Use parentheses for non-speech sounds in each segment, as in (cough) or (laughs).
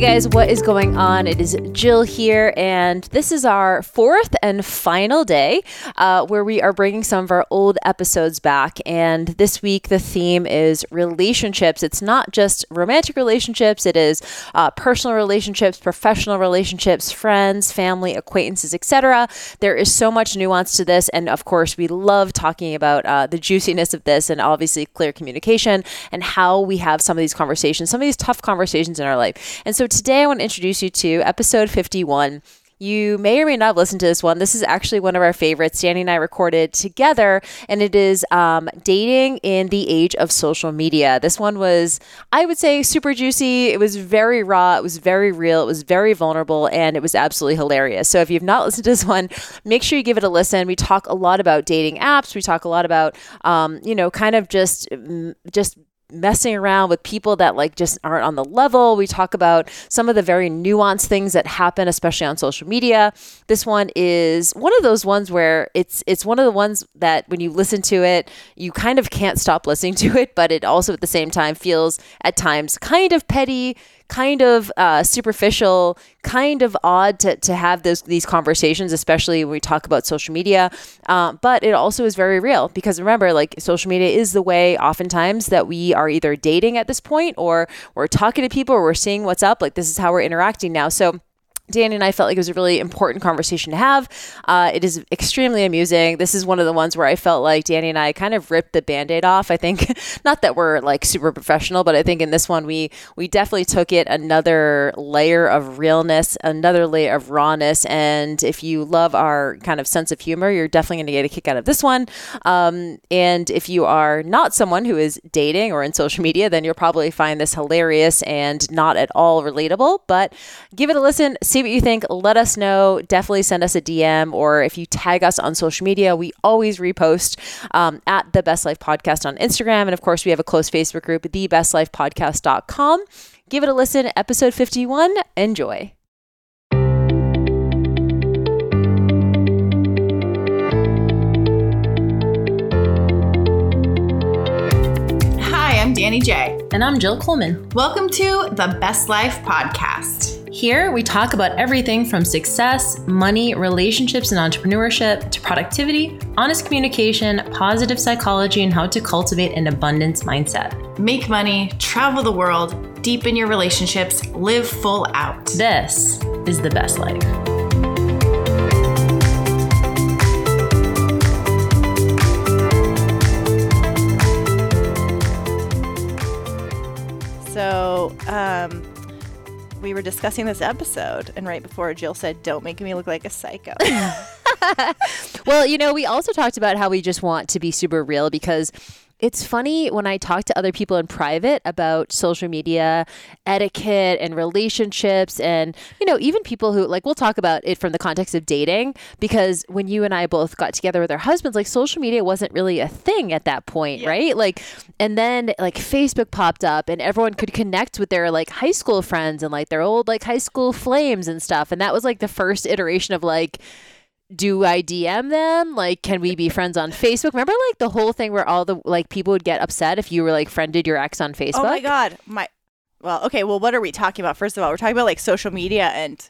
Hey guys, what is going on? It is Jill here, and this is our fourth and final day uh, where we are bringing some of our old episodes back. And this week, the theme is relationships. It's not just romantic relationships, it is uh, personal relationships, professional relationships, friends, family, acquaintances, etc. There is so much nuance to this, and of course, we love talking about uh, the juiciness of this and obviously clear communication and how we have some of these conversations, some of these tough conversations in our life. And so today I want to introduce you to episode 51. You may or may not have listened to this one. This is actually one of our favorites. Danny and I recorded together, and it is um, dating in the age of social media. This one was, I would say, super juicy. It was very raw. It was very real. It was very vulnerable, and it was absolutely hilarious. So if you've not (laughs) listened to this one, make sure you give it a listen. We talk a lot about dating apps. We talk a lot about, um, you know, kind of just mm, just messing around with people that like just aren't on the level. We talk about some of the very nuanced things that happen especially on social media. This one is one of those ones where it's it's one of the ones that when you listen to it, you kind of can't stop listening (laughs) to it, but it also at the same time feels at times kind of petty, kind of uh, superficial, kind of odd to, to have those these conversations, especially when we talk about social media. Uh, but it also is very real because remember, like social media is the way oftentimes that we are either dating at this point or we're talking to people or we're seeing what's up. Like this is how we're interacting now. So Danny and I felt like it was a really important conversation to have. Uh, it is extremely amusing. This is one of the ones where I felt like Danny and I kind of ripped the band-aid off. I think (laughs) not that we're like super professional, but I think in this one we we definitely took it another layer of realness, another layer of rawness. And if you love our kind of sense of humor, you're definitely going to get a kick out of this one. Um, and if you are not someone who is dating or in social media, then you'll probably find this hilarious and not at all relatable. But give it a listen. See see what you think. Let us know. Definitely send us a DM or if you tag us on social media, we always repost um, at the Best Life Podcast on Instagram. And of course, we have a close Facebook group, thebestlifepodcast.com. Give it a listen. Episode 51. Enjoy. Hi, I'm Danny J. And I'm Jill Coleman. Welcome to the Best Life Podcast. Here, we talk about everything from success, money, relationships, and entrepreneurship to productivity, honest communication, positive psychology, and how to cultivate an abundance mindset. Make money, travel the world, deepen your relationships, live full out. This is the best life. So, um, we were discussing this episode, and right before Jill said, "Don't make me look like a psycho." (laughs) (laughs) well, you know, we also talked about how we just want to be super real because it's funny when I talk to other people in private about social media etiquette and relationships and you know even people who like we'll talk about it from the context of dating because when you and I both got together with our husbands like social media wasn't really a thing at that point, yeah. right? Like and then like Facebook popped up and everyone could connect with their like high school friends and like their old like high school flames and stuff and that was like the first iteration of like do I DM them? Like, can we be friends on Facebook? Remember, like the whole thing where all the like people would get upset if you were like friended your ex on Facebook. Oh my god, my. Well, okay. Well, what are we talking about? First of all, we're talking about like social media and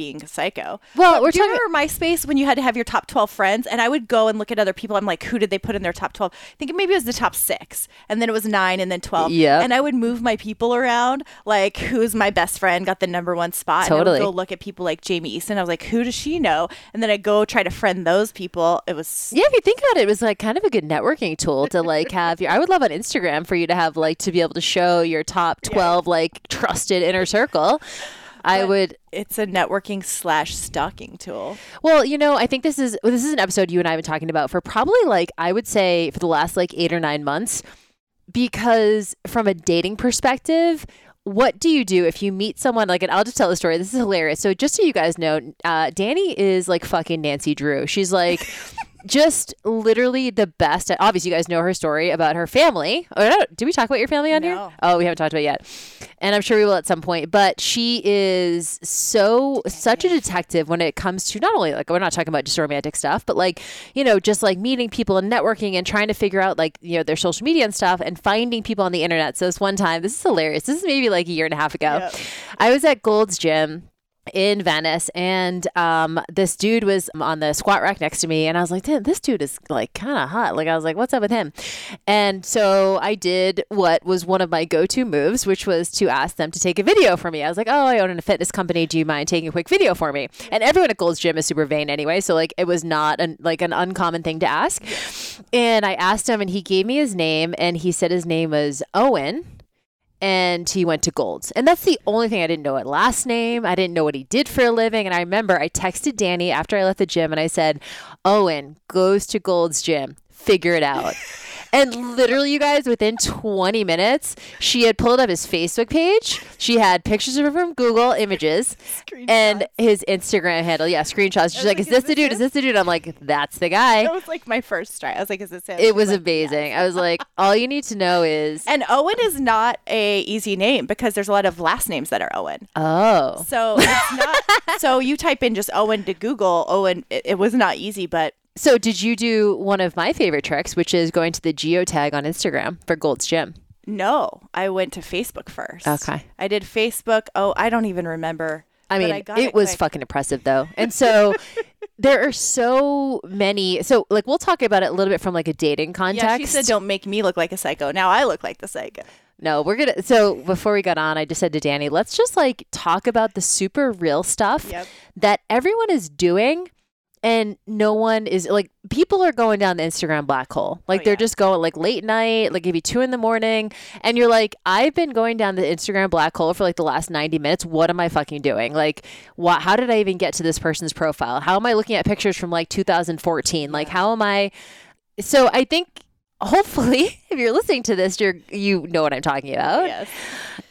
being a psycho. Well, but we're talking remember MySpace when you had to have your top 12 friends and I would go and look at other people. I'm like, who did they put in their top 12? I think maybe it was the top six and then it was nine and then 12. Yeah. And I would move my people around. Like, who's my best friend got the number one spot. Totally. And I would go look at people like Jamie Eason. I was like, who does she know? And then I go try to friend those people. It was. Yeah, if you think about it, it was like kind of a good networking tool to like (laughs) have your, I would love on Instagram for you to have like to be able to show your top 12 yeah. like trusted inner circle. I would. It's a networking slash stalking tool. Well, you know, I think this is this is an episode you and I have been talking about for probably like I would say for the last like eight or nine months, because from a dating perspective, what do you do if you meet someone like and I'll just tell the story. This is hilarious. So just so you guys know, uh, Danny is like fucking Nancy Drew. She's like (laughs) just literally the best. Obviously, you guys know her story about her family. Oh, did we talk about your family on here? Oh, we haven't talked about it yet. And I'm sure we will at some point. But she is so such a detective when it comes to not only like we're not talking about just romantic stuff, but like you know just like meeting people and networking and trying to figure out like you know their social media and stuff and finding people on the internet. So this one time, this is hilarious. This is maybe like a year and a half ago. Yep. I was at Gold's Gym in Venice, and um, this dude was on the squat rack next to me, and I was like, "Damn, this dude is like kind of hot." Like I was like, "What's up with him?" And so I did what was one of my go-to moves, which was to ask them to take a video for me. I was like, "Oh, I own a fitness company. Do you mind taking a quick video for me?" And everyone at Gold's Gym is super vain anyway, so like it was not an, like an uncommon thing to ask. And I asked him, and he gave me his name, and he said his name was Owen and he went to Gold's. And that's the only thing I didn't know. What last name? I didn't know what he did for a living. And I remember I texted Danny after I left the gym and I said, Owen goes to Gold's gym. Figure it out. (laughs) And literally, you guys, within 20 minutes, she had pulled up his Facebook page. She had pictures of him from Google Images and his Instagram handle. Yeah, screenshots. She's like, like, Is is this the dude? him?" Is this the dude? I'm like, That's the guy. That was like my first try. I was like, "Is this him?" It She's was like, amazing. "Yes." I was like, (laughs) All you need to know is, And Owen is not a easy name because there's a lot of last names that are Owen. Oh. So it's not. so you type in just Owen to Google. Owen. It, it was not easy, but So, did you do one of my favorite tricks, which is going to the geotag on Instagram for Gold's Gym? no. I went to Facebook first. Okay. I did Facebook. Oh, I don't even remember. I mean, I got it, was fucking impressive though. And so (laughs) there are so many. So, like, we'll talk about it a little bit from like a dating context. Yeah, she said, "Don't make me look like a psycho." Now I look like the psycho. No, we're gonna. So before we got on, I just said to Danny, let's just like talk about the super real stuff Yep. that everyone is doing. And no one is like people are going down the Instagram black hole. Like Oh, they're yeah. just going like late night, like maybe two in the morning. And you're like, I've been going down the Instagram black hole for like the last 90 minutes. What am I fucking doing? Like, what, how did I even get to this person's profile? How am I looking at pictures from like 2014? Like, how am I? So I think hopefully (laughs) if you're listening to this, you're, you know what I'm talking about. Yes.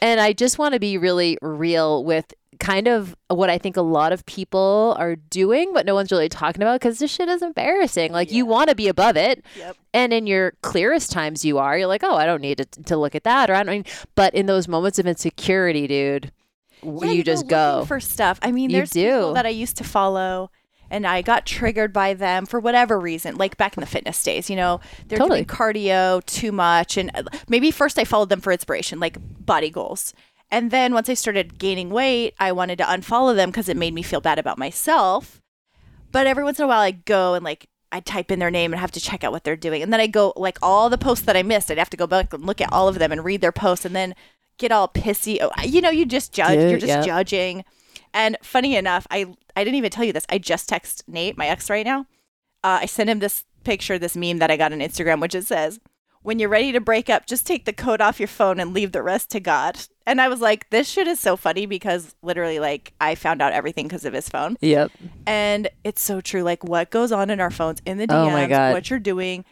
And I just want to be really real with kind of what I think a lot of people are doing, but no one's really talking about because this shit is embarrassing. Like you want to be above it. Yep. And in your clearest times you are, you're like, oh, I don't need to, to look at that. Or I don't, but in those moments of insecurity, dude, Yeah, you just go. for stuff. I mean, there's people that I used to follow. And I got triggered by them for whatever reason, like back in the fitness days. You know, they're Totally. doing cardio too much, and uh, maybe first I followed them for inspiration, like body goals. And then once I started gaining weight, I wanted to unfollow them because it made me feel bad about myself. But every once in a while, I go and like I type in their name and have to check out what they're doing, and then I go like all the posts that I missed. I'd have to go back and look at all of them and read their posts, and then get all pissy. Oh, You know, you just judge. Dude, you're just yep. judging. And funny enough, I I didn't even tell you this. I just text Nate, my ex, right now. Uh, I sent him this picture, this meme that I got on Instagram, which it says, "When you're ready to break up, just take the code off your phone and leave the rest to God." And I was like, "This shit is so funny because literally, like, I found out everything because of his phone." Yep. And it's so true. Like what goes on in our phones, in the DMs, Oh my God. what you're doing,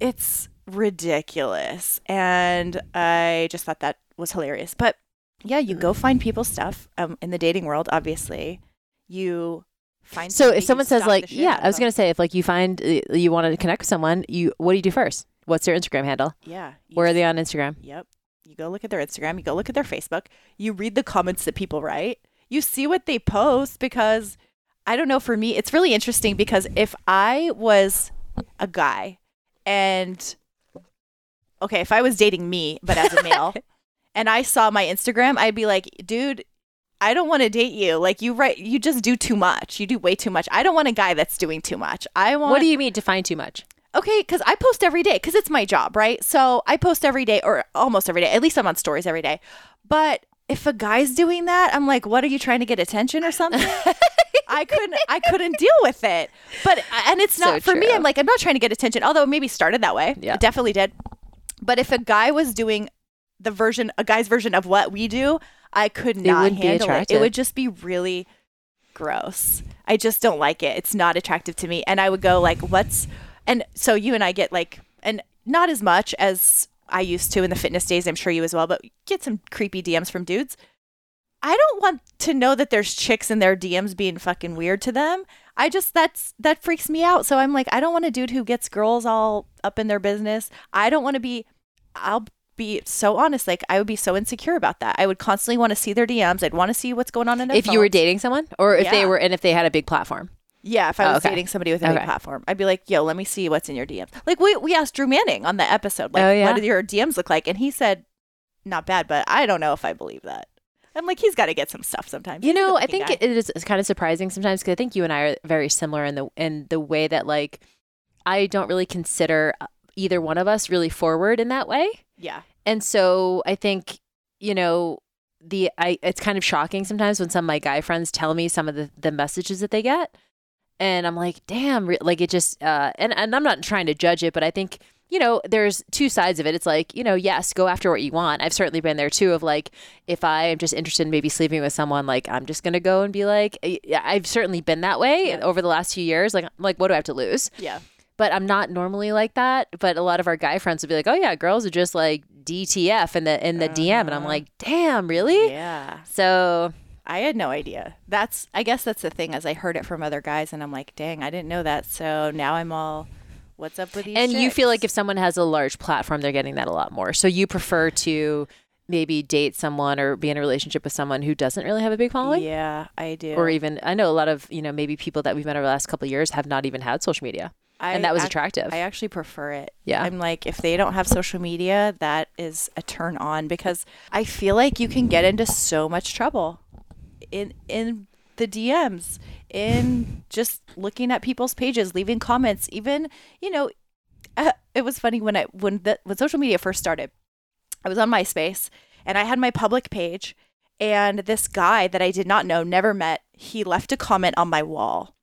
it's ridiculous. And I just thought that was hilarious. But yeah, you go find people's stuff um, in the dating world. Obviously, you find. So if someone says like, yeah, I was going to say, if like you find uh, you want to connect with someone, you, what do you do first? What's their Instagram handle? yeah, Where are they on Instagram? Yep. You go look at their Instagram, you go look at their Facebook, you read the comments that people write, you see what they post because I don't know, for me, it's really interesting because if I was a guy and okay, if I was dating me, but as a (laughs) male, and I saw my Instagram, I'd be like, dude, I don't want to date you. Like you write you just do too much. You do way too much. I don't want a guy that's doing too much. I want What do you mean define too much? Okay, because I post every day because it's my job, right? So I post every day or almost every day. At least I'm on stories every day. But if a guy's doing that, I'm like, what are you trying to get attention or something? (laughs) I couldn't I couldn't deal with it. But and it's So not for me. I'm like, I'm not trying to get attention, although it maybe started that way. Yeah. It definitely did. But if a guy was doing the version a guy's version of what we do, I could not handle it. It would just be really gross. I just don't like it. It's not attractive to me. And I would go like, what's and so you and I get like and not as much as I used to in the fitness days, I'm sure you as well, but get some creepy DMs from dudes. I don't want to know that there's chicks in their DMs being fucking weird to them. I just that's that freaks me out. So I'm like, I don't want a dude who gets girls all up in their business. I don't want to be. I'll be so honest. Like I would be so insecure about that. I would constantly want to see their DMs. I'd want to see what's going on in their. If you were dating someone, or if they were, and if they had a big platform. Yeah, if I Oh, was okay. dating somebody with a big Okay. platform, I'd be like, "Yo, let me see what's in your DMs." Like we we asked Drew Manning on the episode, like, Oh, yeah? "What do your DMs look like?" And he said, "Not bad, but I don't know if I believe that." I'm like, he's got to get some stuff sometimes. You know, I think guy. it is it's kind of surprising sometimes because I think you and I are very similar in the in the way that like I don't really consider uh, either one of us really forward in that way, yeah, and so I think you know the I it's kind of shocking sometimes when some of my guy friends tell me some of the the messages that they get, and I'm like, damn, like it just uh, and and I'm not trying to judge it, but I think you know, there's two sides of it. It's like, you know, yes, go after what you want. I've certainly been there too of like, if I am just interested in maybe sleeping with someone, like, I'm just going to go and be like, I've certainly been that way Yeah. over the last few years. Like, like, what do I have to lose? yeah, But I'm not normally like that. But a lot of our guy friends would be like, oh yeah, girls are just like DTF in the, in the DM. And I'm Uh-huh. like, damn, really? yeah. So I had no idea. That's I guess that's the thing as I heard it from other guys, and I'm like, dang, I didn't know that. So now I'm all, what's up with these? and you feel like if someone has a large platform, they're getting that a lot more. So you prefer to maybe date someone or be in a relationship with someone who doesn't really have a big following? yeah, I do. Or even I know a lot of, you know, maybe people that we've met over the last couple of years have not even had social media. I and that was ac- attractive. I actually prefer it. Yeah. I'm like, if they don't have social media, that is a turn on because I feel like you can get into so much trouble in in the DMs, in just looking at people's pages, leaving comments, even you know, uh, it was funny when I when the when social media first started. I was on MySpace and I had my public page, and this guy that I did not know, never met, he left a comment on my wall.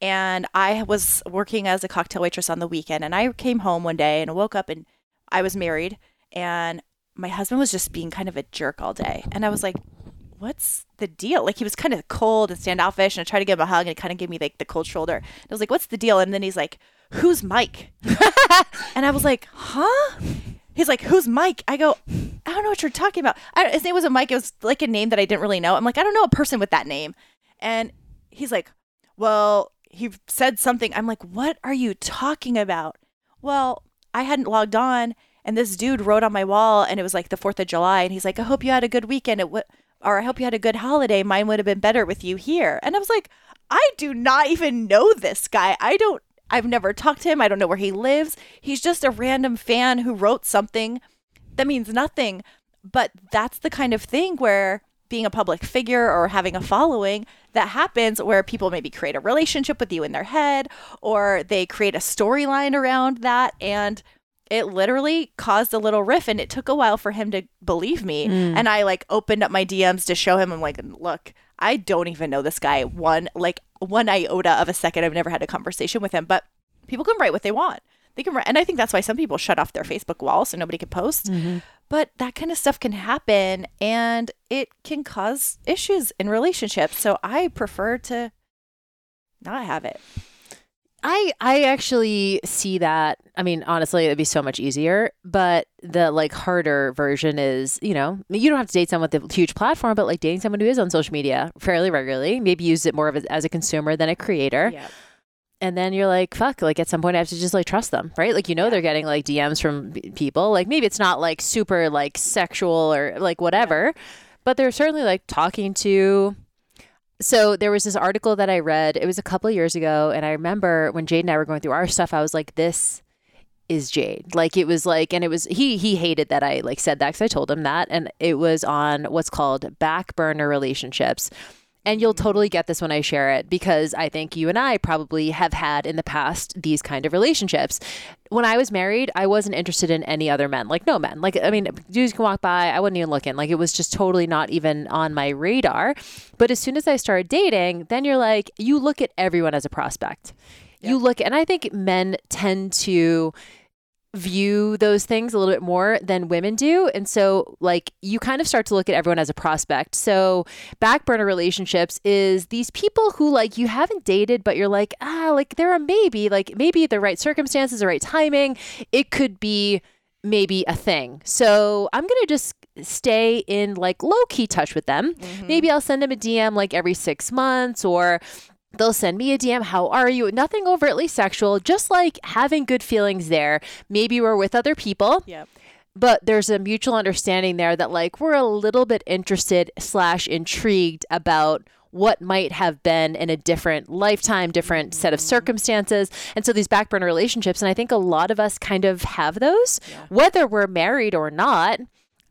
And I was working as a cocktail waitress on the weekend, and I came home one day and woke up and I was married, and my husband was just being kind of a jerk all day. And I was like, what's the deal? Like he was kind of cold and standoffish, and I tried to give him a hug, and it kind of gave me like the cold shoulder. And I was like, what's the deal? And then he's like, who's Mike? (laughs) and I was like, huh? He's like, who's Mike? I go, I don't know what you're talking about. I, his name wasn't Mike. It was like a name that I didn't really know. I'm like, I don't know a person with that name. And he's like, well, he said something. I'm like, what are you talking about? Well, I hadn't logged on, and this dude wrote on my wall, and it was like the 4th of July. And he's like, I hope you had a good weekend. It w- or I hope you had a good holiday. Mine would have been better with you here. And I was like, I do not even know this guy. I don't, I've never talked to him. I don't know where he lives. He's just a random fan who wrote something that means nothing. But that's the kind of thing where being a public figure or having a following that happens where people maybe create a relationship with you in their head or they create a storyline around that and it literally caused a little riff and it took a while for him to believe me. Mm. And i like opened up my dms to show him. I'm like look i don't even know this guy. One like one iota of a second i've never had a conversation with him. But people can write what they want. They can write and i think that's why some people shut off their facebook wall so nobody can post. Mm-hmm. But that kind of stuff can happen and it can cause issues in relationships. So i prefer to not have it I I actually see that. I mean, honestly, it'd be so much easier. But the like harder version is, you know, you don't have to date someone with a huge platform, but like dating someone who is on social media fairly regularly, maybe use it more of a, as a consumer than a creator. yeah And then you're like, fuck, like at some point I have to just like trust them, right? Like, you know, they're getting like DMs from people. Like, maybe it's not like super like sexual or like whatever, but they're certainly like talking to. So there was this article that I read. It was a couple years ago. And I remember when Jade and I were going through our stuff, I was like, this is Jade. Like it was like, and it was he he hated that I like said that because I told him that, and it was on what's called back burner relationships. And you'll mm-hmm. totally get this when I share it because I think you and I probably have had in the past these kind of relationships. When I was married, I wasn't interested in any other men, like no men. Like I mean, dudes can walk by, I wasn't even look looking. Like it was just totally not even on my radar. But as soon as I started dating, then you're like, you look at everyone as a prospect. You look, and I think men tend to view those things a little bit more than women do. And so, like, you kind of start to look at everyone as a prospect. So, back burner relationships is these people who, like, you haven't dated, but you're like, ah, like, they're a maybe, like, maybe the right circumstances, the right timing. It could be maybe a thing. So, I'm going to just stay in like low key touch with them. Maybe I'll send them a DM like every six months or They'll send me a DM, how are you? Nothing overtly sexual, just like having good feelings there. Maybe we're with other people. Yep. But there's a mutual understanding there that like we're a little bit interested slash intrigued about what might have been in a different lifetime, different set of mm-hmm. circumstances. And so these back burner relationships, and I think a lot of us kind of have those, whether we're married or not.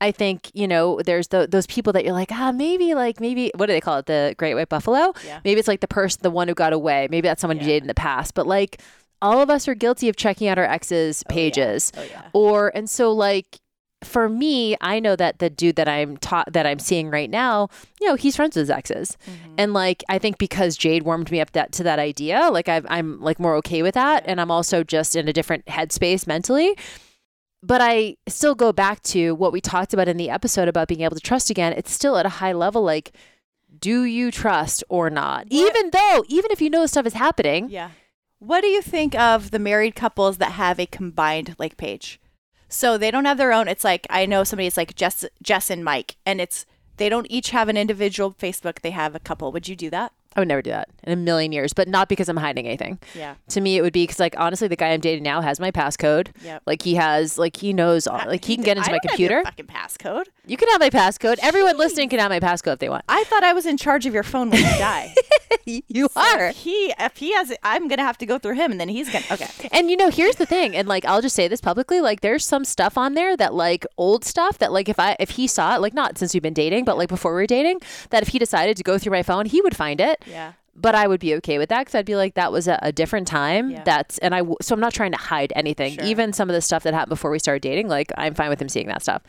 I think, you know, there's the, those people that you're like, ah, maybe like, maybe, what do they call it? The great white buffalo? Yeah. Maybe it's like the person, the one who got away. Maybe that's someone you dated in the past. But like, all of us are guilty of checking out our ex's pages. Oh, yeah. Or, and so like, for me, I know that the dude that I'm taught that I'm seeing right now, you know, he's friends with his exes, Mm-hmm. and like I think because Jade warmed me up that to that idea, like I've, I'm like more okay with that, and I'm also just in a different headspace mentally. But I still go back to what we talked about in the episode about being able to trust again. It's still at a high level, like, do you trust or not? Even though, even if you know stuff is happening, Yeah. What do you think of the married couples that have a combined like page? So they don't have their own. It's like I know somebody. It's like Jess, Jess and Mike, and it's they don't each have an individual Facebook. They have a couple. Would you do that? I would never do that in a million years, but not because I'm hiding anything. Yeah. To me, it would be because, like, honestly, the guy I'm dating now has my passcode. Yep. Like, he has, like, he knows all, like, he can get into I my don't have your computer. fucking passcode. You can have my passcode. Everyone listening can have my passcode if they want. I thought I was in charge of your phone when you die. (laughs) You So are. If he, if he has, it, I'm gonna have to go through him, and then he's gonna. Okay. And you know, here's the thing, and like I'll just say this publicly, like there's some stuff on there that like old stuff that like if I if he saw it, like not since we've been dating, but like before we were dating, that if he decided to go through my phone, he would find it. Yeah. But I would be okay with that because I'd be like, that was a, a different time. Yeah. That's and I w- so I'm not trying to hide anything. Sure. Even some of the stuff that happened before we started dating, like I'm fine with him seeing that stuff.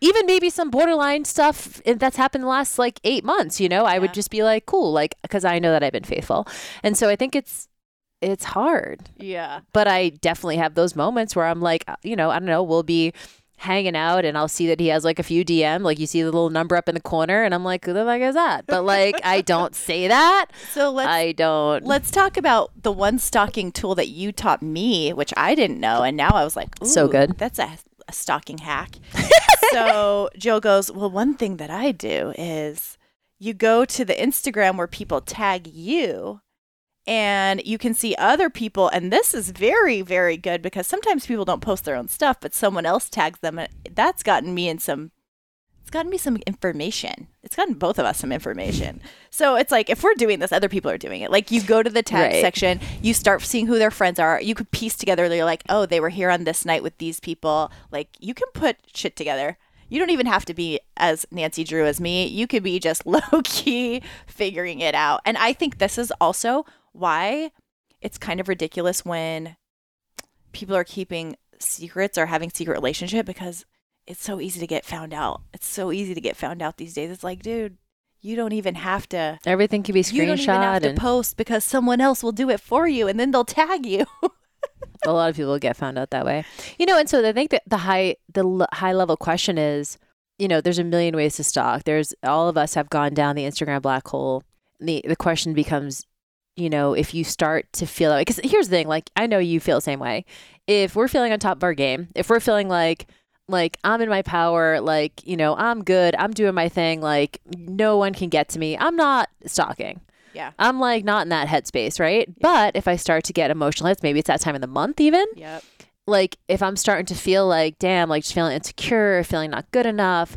Even maybe some borderline stuff that's happened the last like eight months. You know, I would just be like, cool, like because I know that I've been faithful, and so I think it's it's hard Yeah. but I definitely have those moments where I'm like, uh, you know, I don't know, we'll be hanging out and I'll see that he has like a few DM, like you see the little number up in the corner, and I'm like, who the fuck is that? But like, I don't (laughs) say that. So let's I don't. Let's talk about the one stalking tool that you taught me, which I didn't know, and now I was like, So good. That's a, a stalking hack." (laughs) so Joe goes, "Well, one thing that I do is you go to the Instagram where people tag you." And you can see other people, and this is very, very good because sometimes people don't post their own stuff, but someone else tags them. and That's gotten me in some it's gotten me some information. It's gotten both of us some information. So it's like if we're doing this, other people are doing it. Like you go to the tag Right. section, you start seeing who their friends are. You could piece together. You're like, oh, they were here on this night with these people. Like you can put shit together. You don't even have to be as Nancy Drew as me. You could be just (laughs) low key figuring it out. And I think this is also why it's kind of ridiculous when people are keeping secrets or having secret relationship because it's so easy to get found out. It's so easy to get found out these days. It's like, dude, you don't even have to. Everything can be You don't even have screenshot, to and post because someone else will do it for you, and then they'll tag you. (laughs) a lot of people get found out that way. You know, and so I think that the high the l- high level question is, you know, there's a million ways to stalk. There's all of us have gone down the Instagram black hole. The the question becomes, you know, if you start to feel that way, because here's the thing, like I know you feel the same way. If we're feeling on top of our game, if we're feeling like like I'm in my power, like you know I'm good, I'm doing my thing, like no one can get to me. I'm not stalking. Yeah. I'm like not in that headspace, right? But if I start to get emotional hits, maybe it's that time of the month even. Yep. Like if I'm starting to feel like, damn, like just feeling insecure, feeling not good enough,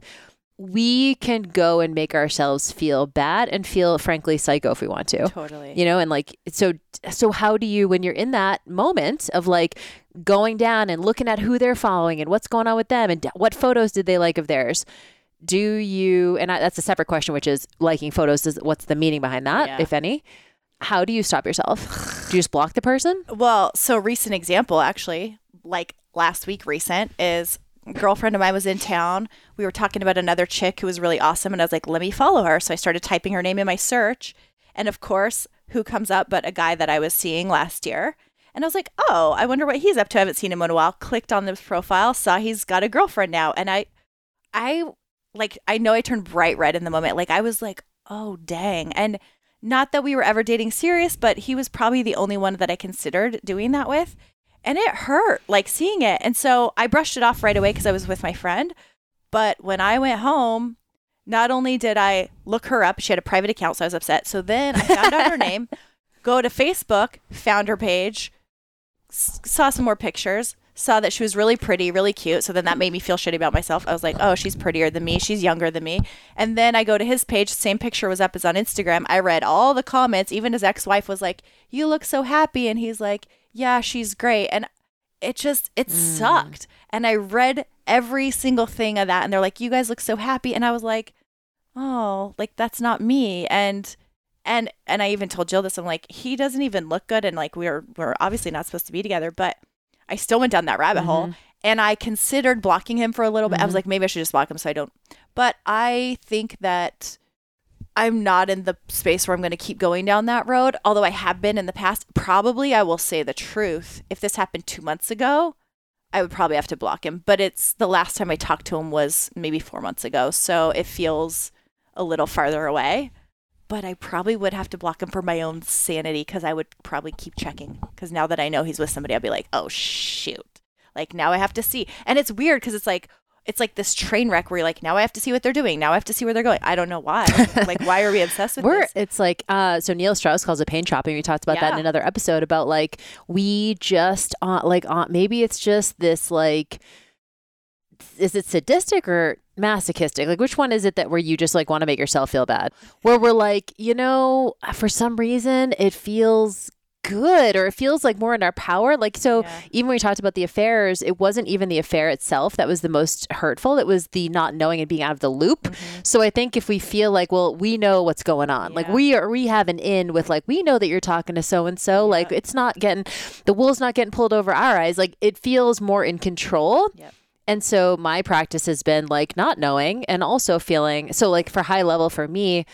we can go and make ourselves feel bad and feel frankly psycho if we want to. Totally. You know, and like so so how do you when you're in that moment of like going down and looking at who they're following and what's going on with them and what photos did they like of theirs? Do you and I, that's a separate question which is liking photos does what's the meaning behind that Yeah. if any? How do you stop yourself? Do you just block the person? Well, so recent example actually, like last week recent is girlfriend of mine was in town. We were talking about another chick who was really awesome and I was like, "Let me follow her." So I started typing her name in my search, and of course, who comes up but a guy that I was seeing last year. And I was like, "Oh, I wonder what he's up to. I haven't seen him in a while." Clicked on this profile, saw he's got a girlfriend now, and I I like I know I turned bright red in the moment. Like I was like, "Oh, dang." And not that we were ever dating serious, but he was probably the only one that I considered doing that with. And it hurt, like seeing it. And so I brushed it off right away because I was with my friend. But when I went home, not only did I look her up, she had a private account, so I was upset. So then I found out her (laughs) name, Go to Facebook, found her page, s- saw some more pictures, saw that she was really pretty, really cute. So then that made me feel shitty about myself. I was like, oh, she's prettier than me. She's younger than me. And then I go to his page, same picture was up as on Instagram. I read all the comments. Even his ex wife was like, you look so happy. And he's like, yeah, she's great. And it just, it mm. sucked. And I read every single thing of that. And they're like, you guys look so happy. And I was like, oh, like that's not me. And, and and I even told Jill this. I'm like, he doesn't even look good, and like we're we're obviously not supposed to be together. But I still went down that rabbit hole, mm-hmm. and I considered blocking him for a little bit. I was mm-hmm. like, maybe I should just block him so I don't. But I think that I'm not in the space where I'm going to keep going down that road. Although I have been in the past. Probably I will say the truth. If this happened two months ago, I would probably have to block him. But it's the last time I talked to him was maybe four months ago, so it feels a little farther away but I probably would have to block him for my own sanity because I would probably keep checking. Because now that I know he's with somebody, I'll be like, oh shoot, like now I have to see. And it's weird because it's like it's like this train wreck where you're like, now I have to see what they're doing. Now I have to see where they're going. I don't know why. (laughs) like, why are we obsessed with We're this? it's like uh so Neil Strauss calls it pain shopping. We talked about that in another episode about like we just uh, like uh, maybe it's just this like is it sadistic or masochistic? Like which one is it that where you just like want to make yourself feel bad? Where we're like, you know, for some reason it feels good or it feels like more in our power. Like so Yeah. even when we talked about the affairs, it wasn't even the affair itself that was the most hurtful. It was the not knowing and being out of the loop. Mm-hmm. So I think if we feel like, well, we know what's going on, like we are, we have an in with like we know that you're talking to so and so. Like it's not getting the wool's not getting pulled over our eyes. Like it feels more in control. Yep. And so my practice has been like not knowing and also feeling so like for high level for me,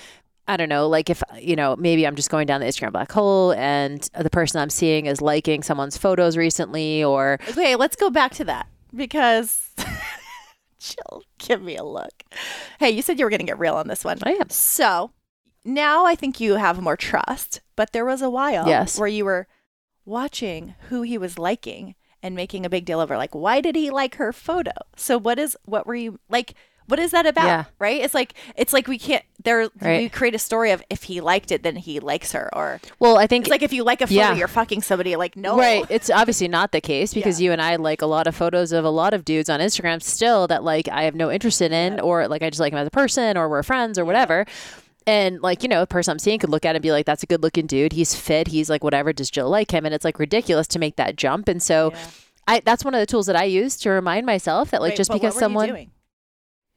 I don't know, like if you know, maybe I'm just going down the Instagram black hole and the person I'm seeing is liking someone's photos recently or Okay, let's go back to that because (laughs) Jill, give me a look. Hey, you said you were going to get real on this one. I am. So now I think you have more trust, but there was a while Yes. where you were watching who he was liking and making a big deal over like why did he like her photo? So what is what were you like what is that about? Yeah. Right? It's like it's like we can't there Right. we create a story of if he liked it then he likes her or well, I think it's like if you like a photo Yeah. you're fucking somebody like no Right. It's obviously not the case because Yeah. you and I like a lot of photos of a lot of dudes on Instagram still that like I have no interest in or like I just like him as a person or we're friends or whatever. And like, you know, a person I'm seeing could look at it and be like, that's a good looking dude. He's fit. He's like, whatever. Does Jill like him? And it's like ridiculous to make that jump. And so. I, that's one of the tools that I use to remind myself that like Wait, just because you someone, doing?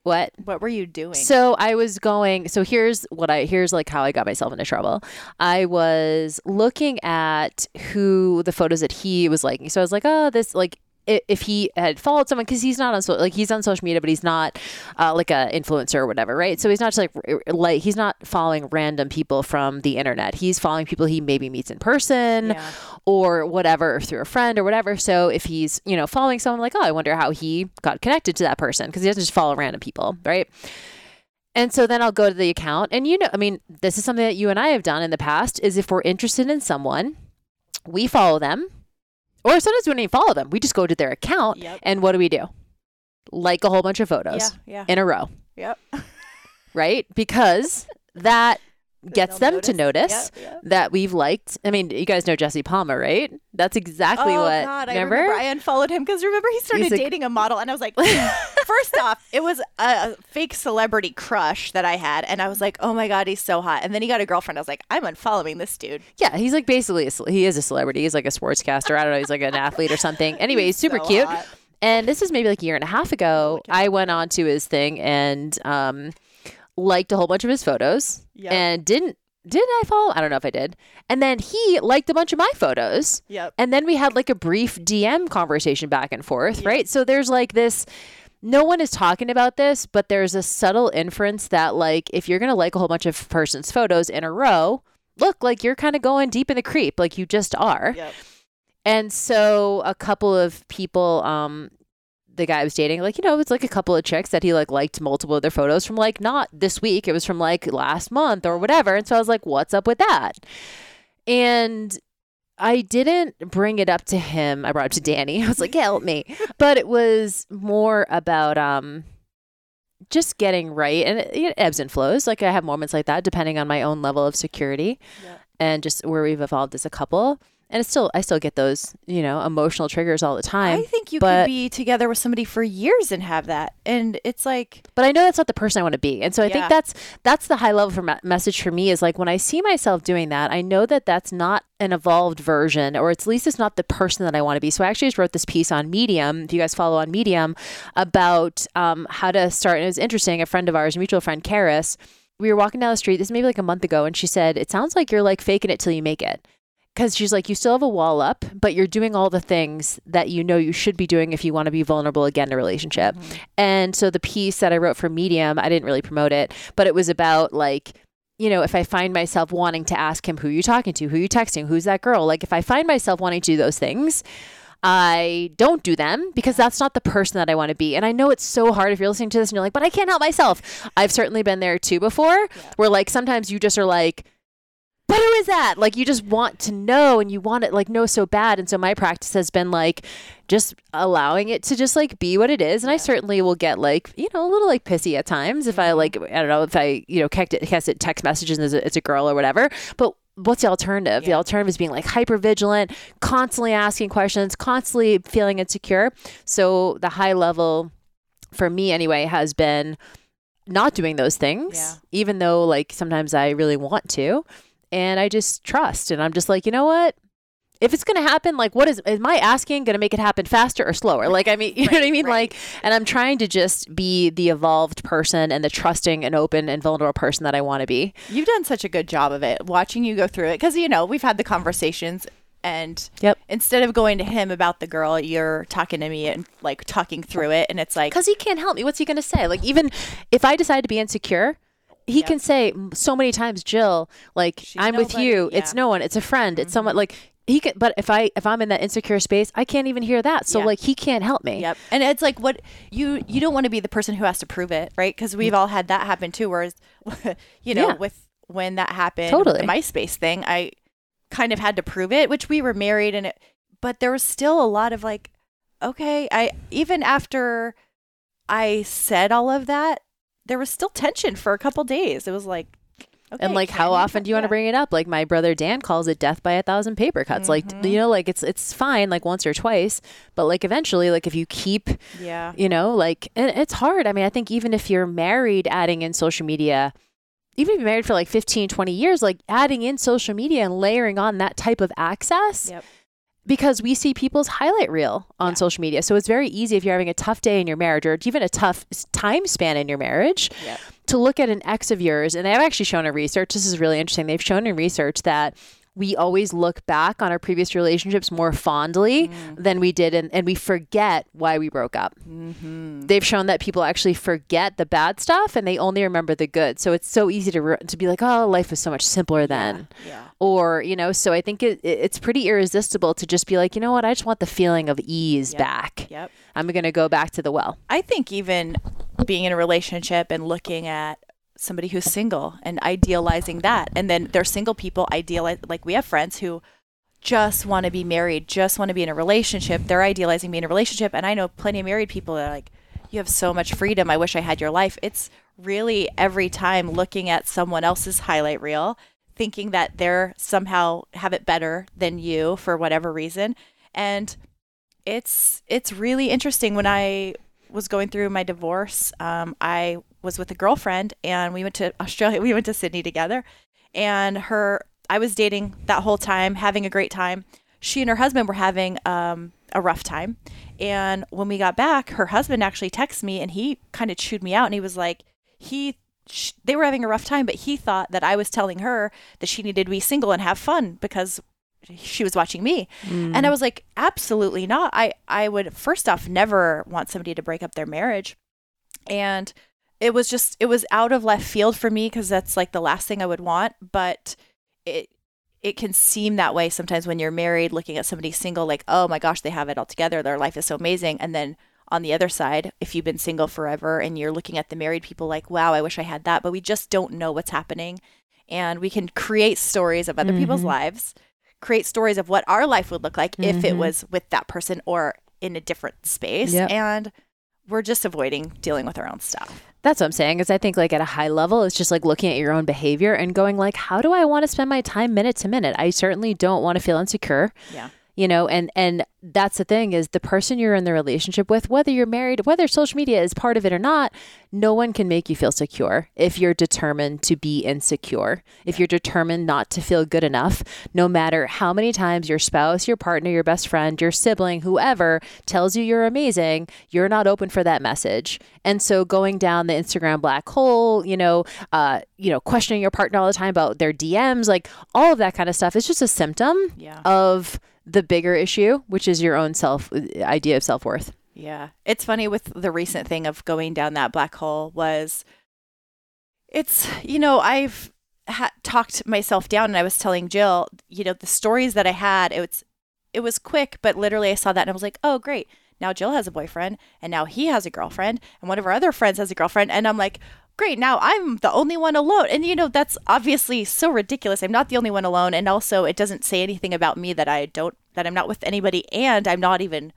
What? What were you doing? So I was going. So here's what I here's like how I got myself into trouble. I was looking at who the photos that he was liking. So I was like, oh, this like if he had followed someone because he's not on so like he's on social media, but he's not uh, like a influencer or whatever, right? So he's not just like like he's not following random people from the internet. He's following people he maybe meets in person Yeah. or whatever or through a friend or whatever. So if he's, you know, following someone like, oh, I wonder how he got connected to that person because he doesn't just follow random people, right? And so then I'll go to the account and you know, I mean, this is something that you and I have done in the past is if we're interested in someone, we follow them. Or sometimes we don't even follow them. We just go to their account Yep. and what do we do? Like a whole bunch of photos Yeah, yeah. in a row, Yep. (laughs) right? Because that gets them to notice. notice Yep, yep. that we've liked. I mean, you guys know Jesse Palmer, right? That's exactly oh what. God, I remember? remember I unfollowed him because remember he started He's like- dating a model, and I was like, (laughs) first off, it was a fake celebrity crush that I had, and I was like, oh my God, he's so hot. And then he got a girlfriend. I was like, I'm unfollowing this dude. yeah, he's like basically a, he is a celebrity. He's like a sportscaster. I don't know. He's like an (laughs) athlete or something. Anyway, he's, super so cute. hot. And this is maybe like a year and a half ago. Holy. I went on to his thing and um, liked a whole bunch of his photos Yep. and didn't. didn't I follow? I don't know if I did. And then he liked a bunch of my photos. Yep. And then we had like a brief DM conversation back and forth, right? So there's like this no one is talking about this, but there's a subtle inference that like if you're going to like a whole bunch of person's photos in a row, look like you're kind of going deep in the creep, like you just are. Yep. And so a couple of people um the guy I was dating, like, you know, it's like a couple of chicks that he like liked multiple of their photos from like not this week. It was from like last month or whatever. And so I was like, what's up with that? And I didn't bring it up to him. I brought it to Danny. (laughs) I was like, help me. But it was more about um just getting right and it, it ebbs and flows. Like I have moments like that depending on my own level of security. Yep. and just where we've evolved as a couple. And it's still, I still get those, you know, emotional triggers all the time. I think you but- could be together with somebody for years and have that. And it's like, but I know that's not the person I want to be. And so I Yeah. think that's that's the high level for me- message for me is like when I see myself doing that, I know that that's not an evolved version, or at least it's not the person that I want to be. So I actually just wrote this piece on Medium. If you guys follow on Medium, about um, how to start. And it was interesting. A friend of ours, a mutual friend, Karis, we were walking down the street. This is maybe like a month ago, and she said, "It sounds like you're like faking it till you make it." Because she's like, you still have a wall up, but you're doing all the things that you know you should be doing if you want to be vulnerable again in a relationship. Mm-hmm. And so the piece that I wrote for Medium, I didn't really promote it, but it was about like, you know, if I find myself wanting to ask him who are you talking to, who are you texting, who's that girl, like if I find myself wanting to do those things, I don't do them because that's not the person that I want to be. And I know it's so hard if you're listening to this and you're like, but I can't help myself. I've certainly been there too before, where like sometimes you just are like, but who is that? Like you just want to know and you want it like know so bad. And so my practice has been like just allowing it to just like be what it is. And I certainly will get like, you know, a little like pissy at times if I mm-hmm. like, I don't know, if I, you know, kept it, cast it text messages and it's a, girl or whatever. But what's the alternative? The alternative is being like hyper vigilant, constantly asking questions, constantly feeling insecure. So the high level for me anyway has been not doing those things, Yeah. even though like sometimes I really want to. And I just trust. And I'm just like, you know what? If it's going to happen, like, what is, is my asking going to make it happen faster or slower? Like, I mean, (laughs) you know what I mean? Like, and I'm trying to just be the evolved person and the trusting and open and vulnerable person that I want to be. you've done such a good job of it, watching you go through it. Because, you know, we've had the conversations. And Yep. instead of going to him about the girl, you're talking to me and like talking through it. And it's like, because he can't help me. What's he going to say? Like, even if I decide to be insecure, he can say so many times, Jill, like, She's I'm with you. It's yeah. Mm-hmm. no one. It's a friend. It's someone like he can. But if I if I'm in that insecure space, I can't even hear that. So like he can't help me. Yep. And it's like what you you don't want to be the person who has to prove it, right? Because we've all had that happen too. Whereas, (laughs) you know, Yeah. with when that happened, Totally. the MySpace thing, I kind of had to prove it. Which we were married, and it, but there was still a lot of like, okay, I even after I said all of that, there was still tension for a couple days. It was like. Okay, and like, how often do you want to bring it up? Like my brother Dan calls it death by a thousand paper cuts. Like Mm-hmm. you know, like it's it's fine like once or twice, but like eventually, like if you keep Yeah. you know like and it's hard i mean i think even if you're married adding in social media even if you're married for like 15 20 years like adding in social media and layering on that type of access Yep. Because we see people's highlight reel on Yeah. social media so it's very easy if you're having a tough day in your marriage or even a tough time span in your marriage Yep. to look at an ex of yours and they've actually shown in research this is really interesting they've shown in research that we always look back on our previous relationships more fondly Mm. than we did and, and we forget why we broke up Mm-hmm. they've shown that people actually forget the bad stuff and they only remember the good. So it's so easy to re- to be like, oh, life was so much simpler then, Yeah. or you know. So I think it, it- it's pretty irresistible to just be like, you know what, I just want the feeling of ease Yep. back. Yep. I'm gonna go back to the well. I think even being in a relationship and looking at somebody who's single and idealizing that, and then there's single people idealize like we have friends who just want to be married, just want to be in a relationship. They're idealizing being in a relationship, and I know plenty of married people that are like, "You have so much freedom. I wish I had your life." It's really every time looking at someone else's highlight reel, thinking that they're somehow have it better than you for whatever reason, and it's it's really interesting when I was going through my divorce. Um, I was with a girlfriend, and we went to Australia. (laughs) We went to Sydney together, and her I was dating that whole time, having a great time. She and her husband were having um, a rough time, and when we got back, her husband actually texted me, and he kind of chewed me out, and he was like, he. sh- They were having a rough time, but he thought that I was telling her that she needed to be single and have fun because she was watching me. And I was like, absolutely not. I, I would, first off, never want somebody to break up their marriage. And it was just, it was out of left field for me because that's like the last thing I would want. But it, it can seem that way sometimes when you're married, looking at somebody single, like, oh my gosh, they have it all together. Their life is so amazing. And then on the other side, if you've been single forever and you're looking at the married people, like, wow, I wish I had that. But we just don't know what's happening. And we can create stories of other people's mm-hmm. lives, create stories of what our life would look like if it mm-hmm. was with that person or in a different space. Yep. And we're just avoiding dealing with our own stuff. That's what I'm saying. Is I think like at a high level, it's just like looking at your own behavior and going like, how do I want to spend my time minute to minute? I certainly don't want to feel insecure. Yeah you know and and that's the thing is the person you're in the relationship with whether you're married whether social media is part of it or not no one can make you feel secure if you're determined to be insecure. If you're determined not to feel good enough no matter how many times your spouse your partner your best friend your sibling whoever tells you you're amazing you're not open for that message. And so going down the instagram black hole you know uh you know questioning your partner all the time about their dms like all of that kind of stuff is just a symptom yeah. of the bigger issue, which is your own self uh, idea of self worth. Yeah. It's funny with the recent thing of going down that black hole was it's, you know, I've ha- talked myself down and I was telling Jill, you know, the stories that I had, it was, it was quick, but literally I saw that and I was like, oh, great. Now Jill has a boyfriend and now he has a girlfriend and one of our other friends has a girlfriend. And I'm like, great, now I'm the only one alone. And, you know, that's obviously so ridiculous. I'm not the only one alone. And also, it doesn't say anything about me that I don't, that I'm not with anybody. And I'm not even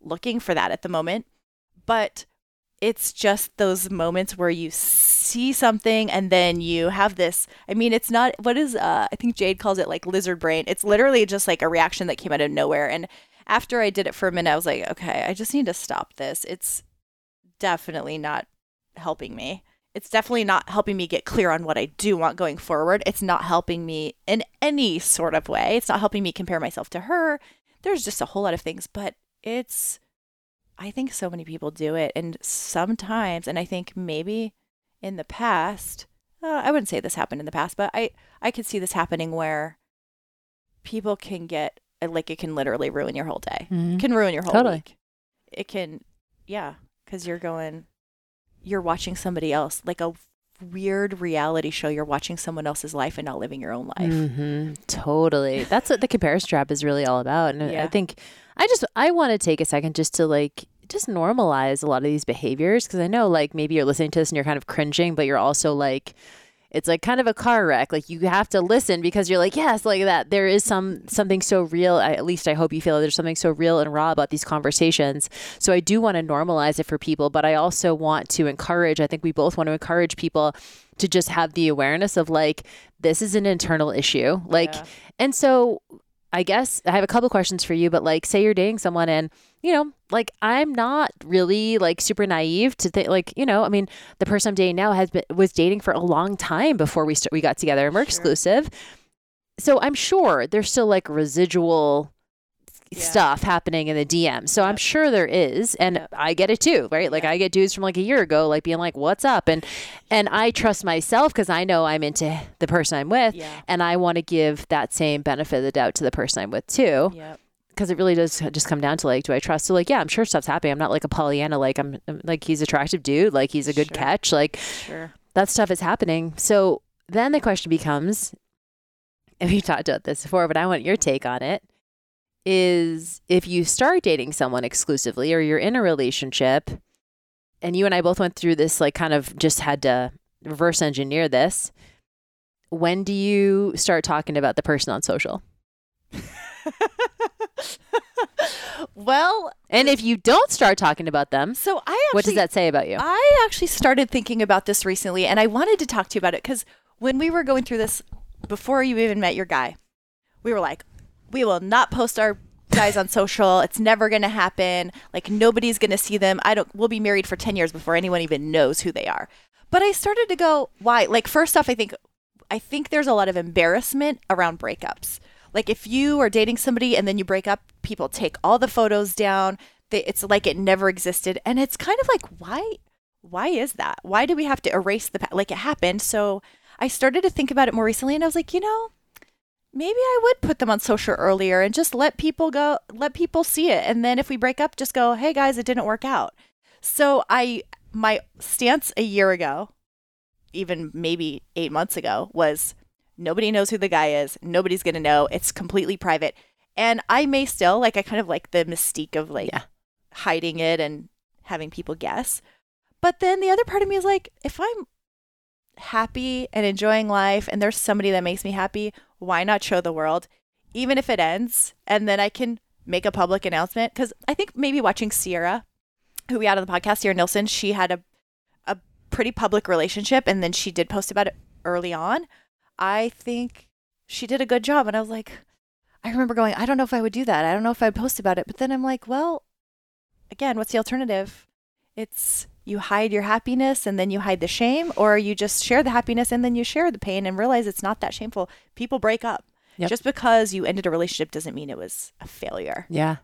looking for that at the moment. But it's just those moments where you see something and then you have this i mean it's not what is uh i think jade calls it like lizard brain it's literally just like a reaction that came out of nowhere and after i did it for a minute i was like okay i just need to stop this it's definitely not helping me it's definitely not helping me get clear on what I do want going forward. It's not helping me in any sort of way. It's not helping me compare myself to her. There's just a whole lot of things, but it's, I think so many people do it. And sometimes, and I think maybe in the past, uh, I wouldn't say this happened in the past, but I, I could see this happening where people can get, like, it can literally ruin your whole day. Mhm. It can ruin your whole Totally. week. It can, yeah, because you're going, you're watching somebody else, like a weird reality show. You're watching someone else's life and not living your own life. Mm-hmm. Totally. That's what the comparison trap is really all about. And I think I just I want to take a second just to like just normalize a lot of these behaviors because I know like maybe you're listening to this and you're kind of cringing, but you're also like it's like kind of a car wreck. Like you have to listen because you're like, yes, like that. There is some something so real. I, at least I hope you feel there's something so real and raw about these conversations. So I do want to normalize it for people, but I also want to encourage. I think we both want to encourage people to just have the awareness of like this is an internal issue. Like, Yeah. and so I guess I have a couple questions for you, but like, say you're dating someone and, you know, like I'm not really like super naive to think like, you know, I mean, the person I'm dating now has been was dating for a long time before we st- we got together and we're exclusive. So I'm sure there's still like residual Yeah. stuff happening in the DM. So I'm sure there is and. I get it too, right? Like Yeah. I get dudes from like a year ago like being like what's up and and I trust myself cuz I know I'm into the person I'm with Yeah. and I want to give that same benefit of the doubt to the person I'm with too Yep. because it really does just come down to like do I trust so like yeah I'm sure stuff's happening I'm not like a Pollyanna like I'm, I'm like he's attractive dude like he's a good Sure. catch like Sure. that stuff is happening so then the question becomes and we talked about this before but I want your take on it is if you start dating someone exclusively or you're in a relationship and you and I both went through this like kind of just had to reverse engineer this when do you start talking about the person on social? (laughs) Well, and if you don't start talking about them so I actually what does that say about you? I actually started thinking about this recently and I wanted to talk to you about it because when we were going through this before you even met your guy, we were like, we will not post our guys on social. It's never going to happen. Like nobody's going to see them. I don't we'll be married for 10 years before anyone even knows who they are. But I started to go, why? Like first off, I think I think there's a lot of embarrassment around breakups. Like if you are dating somebody and then you break up, people take all the photos down. They, it's like it never existed, and it's kind of like why why is that? Why do we have to erase the past? Like it happened. So I started to think about it more recently, and I was like, you know, maybe I would put them on social earlier and just let people go, let people see it, and then if we break up, just go, hey guys, it didn't work out. So I my stance a year ago, even maybe eight months ago, was nobody knows who the guy is. Nobody's gonna know. It's completely private. And I may still like I kind of like the mystique of like Yeah. hiding it and having people guess. But then the other part of me is like, if I'm happy and enjoying life and there's somebody that makes me happy, why not show the world? Even if it ends and then I can make a public announcement. Cause I think maybe watching Sierra who we had on the podcast here, Nilsson, she had a a pretty public relationship, and then she did post about it early on. I think she did a good job, and I was like, I remember going, I don't know if I would do that. I don't know if I'd post about it, but then I'm like, well, again, what's the alternative? It's you hide your happiness and then you hide the shame, or you just share the happiness and then you share the pain and realize it's not that shameful. People break up. Yep. Just because you ended a relationship doesn't mean it was a failure. Yeah.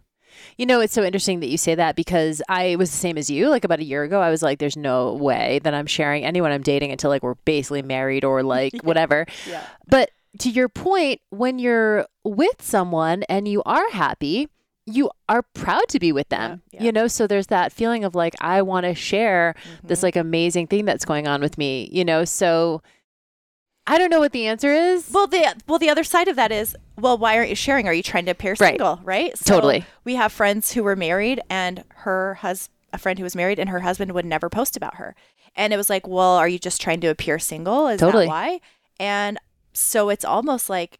You know, it's so interesting that you say that because I was the same as you. Like about a year ago, I was like, there's no way that I'm sharing anyone I'm dating until like we're basically married or (laughs) like whatever. Yeah. But to your point, when you're with someone and you are happy, you are proud to be with them. Yeah, yeah. You know, so there's that feeling of like, I want to share this Mm-hmm. like amazing thing that's going on with me, you know? So I don't know what the answer is. Well, the well, the other side of that is, well, why aren't you sharing? Are you trying to appear single? Right. So Totally. We have friends who were married, and her hus a friend who was married, and her husband would never post about her. And it was like, well, are you just trying to appear single? Is Totally. that why? And so it's almost like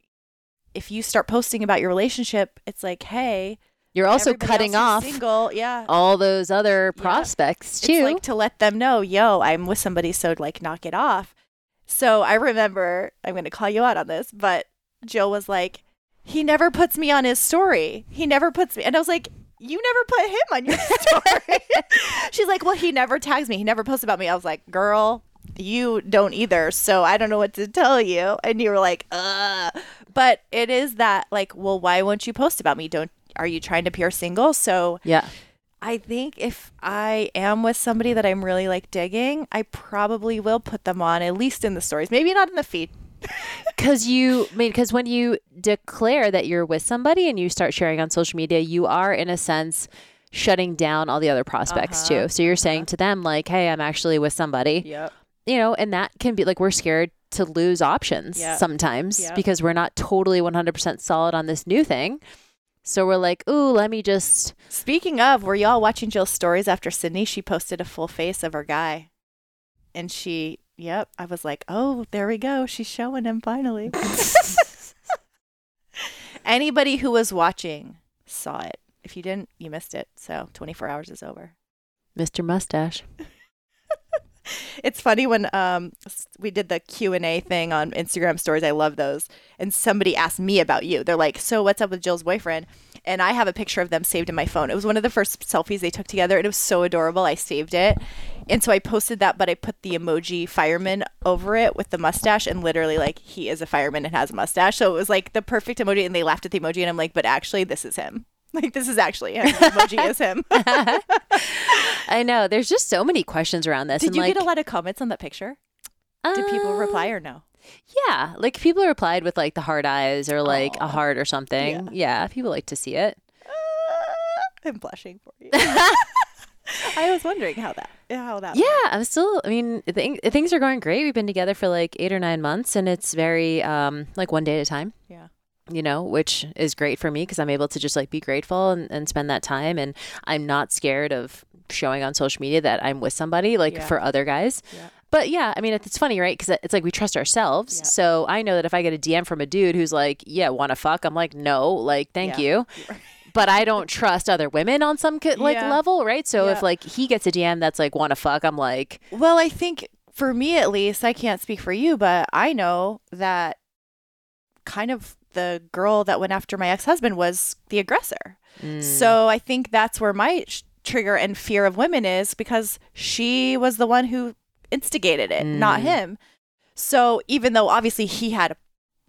if you start posting about your relationship, it's like, hey, You're also cutting off single. Yeah. all those other Yeah. prospects too. It's like to let them know, yo, I'm with somebody, so like knock it off. So I remember, I'm going to call you out on this, but Jill was like, he never puts me on his story. He never puts me. And I was like, you never put him on your (laughs) story. She's like, well, he never tags me. He never posts about me. I was like, girl, you don't either. So I don't know what to tell you. And you were like, uh. But it is that, like, well, why won't you post about me? Don't, are you trying to appear single? So yeah. I think if I am with somebody that I'm really like digging, I probably will put them on at least in the stories. Maybe not in the feed. (laughs) Because you, I mean, because when you declare that you're with somebody and you start sharing on social media, you are in a sense shutting down all the other prospects Uh-huh, too. So you're saying to them like, "Hey, I'm actually with somebody," Yep. you know, and that can be like we're scared to lose options Yeah. sometimes Yeah. because we're not totally 100% solid on this new thing. So we're like, "Ooh, let me just." Speaking of, were y'all watching Jill's stories after Sydney? She posted a full face of her guy. And she, yep, I was like, oh, there we go. She's showing him finally. (laughs) Anybody who was watching saw it. If you didn't, you missed it. So 24 hours is over. Mr. Mustache. (laughs) it's funny when um we did the q&a thing on instagram stories i love those and somebody asked me about you. They're like so what's up with jill's boyfriend? And i have a picture of them saved in my phone. It was one of the first selfies they took together and it was so adorable i saved it. And so i posted that but i put the emoji fireman over it with the mustache and literally like he is a fireman and has a mustache. So it was like the perfect emoji and they laughed at the emoji and i'm like but actually this is him (laughs) like this is actually him emoji is him (laughs) I know. There's just so many questions around this. did and you like, get a lot of comments on that picture did people uh, reply or no Yeah, like people replied with like the heart eyes or like a heart or something. Yeah. people like to see it. I'm blushing for you. (laughs) I was wondering how that how that Yeah, I'm still. I mean, th- things are going great. We've been together for like eight or nine months, and it's very um like one day at a time. Yeah. You know, which is great for me because I'm able to just like be grateful and, and spend that time, and I'm not scared of showing on social media that I'm with somebody like Yeah. for other guys. Yeah. But yeah, I mean, it's funny, right? Because it's like we trust ourselves. Yeah. So I know that if I get a DM from a dude who's like, "Yeah, want to fuck," I'm like, "No, like, thank you." (laughs) but I don't trust other women on some like level, right? So if like he gets a DM that's like want to fuck, I'm like, Well, I think for me at least, I can't speak for you, but I know that kind of the girl that went after my ex-husband was the aggressor. mm, So I think that's where my sh- trigger and fear of women is because she was the one who instigated it, not Mm. him. So even though obviously he had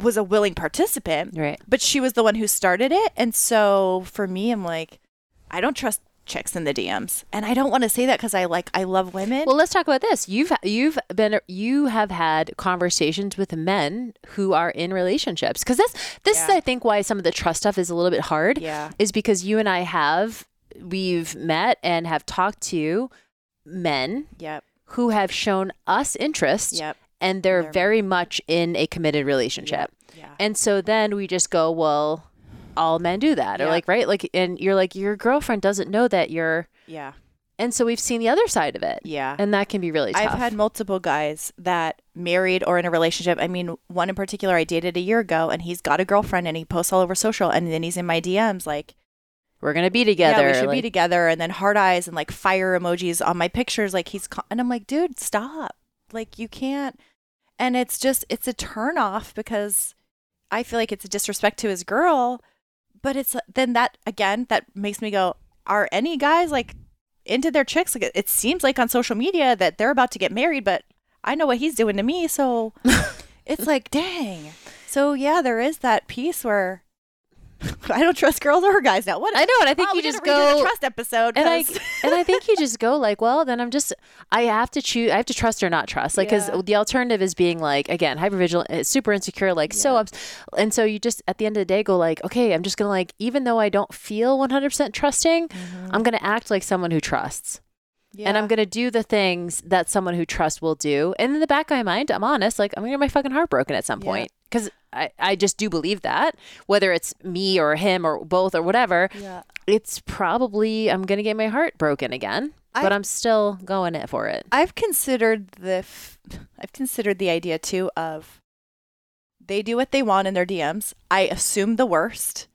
was a willing participant, right. but she was the one who started it. And so for me, I'm like, I don't trust chicks in the DMs, and I don't want to say that because I like I love women. Well, let's talk about this. You've you've been you have had conversations with men who are in relationships because this this is I think why some of the trust stuff is a little bit hard. yeah, is because you and I have we've met and have talked to men yep, who have shown us interest yep, and they're They're- very much in a committed relationship. yeah, And so then we just go, well, all men do that. Or like, right? Like and you're like your girlfriend doesn't know that you're yeah, and so we've seen the other side of it. yeah. And that can be really tough. I've had multiple guys that married or in a relationship. I mean, one in particular I dated a year ago, and he's got a girlfriend, and he posts all over social, and then he's in my DMs like, we're gonna be together. Yeah, we should be together. And then hard eyes and like fire emojis on my pictures. Like he's, con- and I'm like, dude, stop. Like you can't. And it's just, it's a turn off because I feel like it's a disrespect to his girl. But it's then that, again, that makes me go, are any guys like into their chicks? Like it- it seems like on social media that they're about to get married, but I know what he's doing to me. So (laughs) it's like, dang. So yeah, there is that piece where (laughs) I don't trust girls or guys now. What I know, and I think Oh, you just go trust episode. and I (laughs) and I think you just go like, well, then I'm just I have to choose. I have to trust or not trust, like because Yeah. the alternative is being like again hypervigilant, uh, super insecure, like so, ups- and so you just at the end of the day go like, okay, I'm just gonna like even though I don't feel 100 percent trusting, I'm gonna act like someone who trusts. And I'm gonna do the things that someone who trusts will do. And in the back of my mind, I'm honest, like I'm gonna get my fucking heart broken at some Yeah. point. Because I, I just do believe that. Whether it's me or him or both or whatever, Yeah. it's probably I'm gonna get my heart broken again. I- but I'm still going it for it. I've considered the f- I've considered the idea too of they do what they want in their DMs. I assume the worst.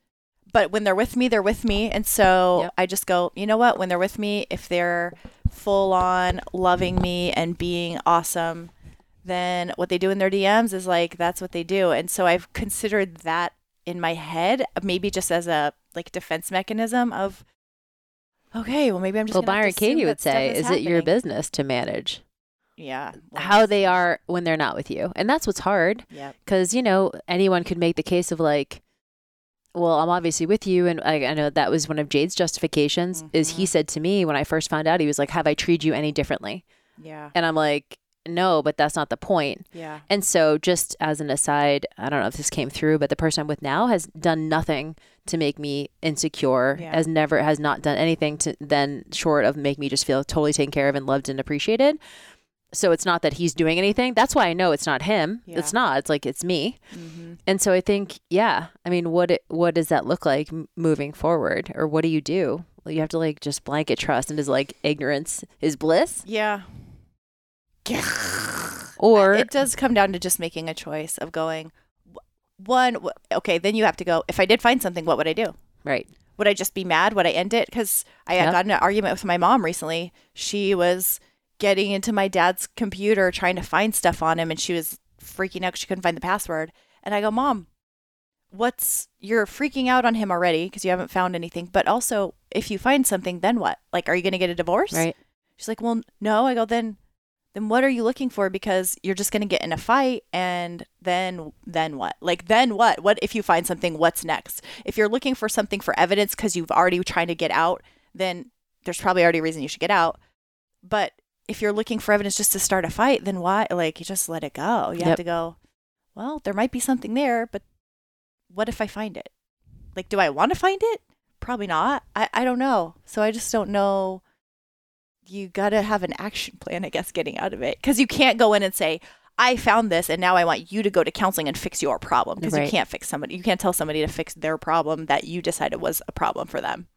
But when they're with me, they're with me. And so Yep. I just go, you know what? When they're with me, if they're full on loving me and being awesome, then what they do in their DMs is like that's what they do. And so I've considered that in my head, maybe just as a like defense mechanism of okay, well maybe I'm just Well, Byron Katie would say, is "Is it your business to manage Yeah. well, how they are when they're not with you?" And that's what's hard. Yep. because you know anyone could make the case of like well i'm obviously with you and i, I know that was one of jade's justifications is he Mhm. said to me when i first found out he was like have i treated you any differently Yeah. and i'm like no but that's not the point Yeah. and so just as an aside i don't know if this came through but the person i'm with now has done nothing to make me insecure Yeah. has never has not done anything to then short of make me just feel totally taken care of and loved and appreciated so it's not that he's doing anything that's why i know it's not him Yeah. it's not it's like it's me Mm-hmm. and so I think, yeah, I mean, what it, what does that look like moving forward, or what do you do? Well, you have to like just blanket trust, and is like ignorance is bliss, Yeah. (laughs) or it does come down to just making a choice of going one okay then you have to go if i did find something what would i do? Right, would i just be mad? Would i end it? Because i had Yep. got in an argument with my mom recently. She was getting into my dad's computer trying to find stuff on him and she was freaking out she couldn't find the password. And i go mom what's you're freaking out on him already because you haven't found anything. But also if you find something then what? Like are you going to get a divorce? Right, She's like, "Well, no." I go, "Then then what are you looking for because you're just going to get in a fight and then then what? Like then what? What if you find something what's next? If you're looking for something for evidence cuz you've already trying to get out, then there's probably already a reason you should get out. But if you're looking for evidence just to start a fight, then why like you just let it go. You Yep. have to go, "Well, there might be something there, but what if I find it? Like do I want to find it? Probably not. I I don't know. So I just don't know you got to have an action plan, I guess, getting out of it. Because you can't go in and say, I found this and now I want you to go to counseling and fix your problem. Because Right. you can't fix somebody. You can't tell somebody to fix their problem that you decided was a problem for them.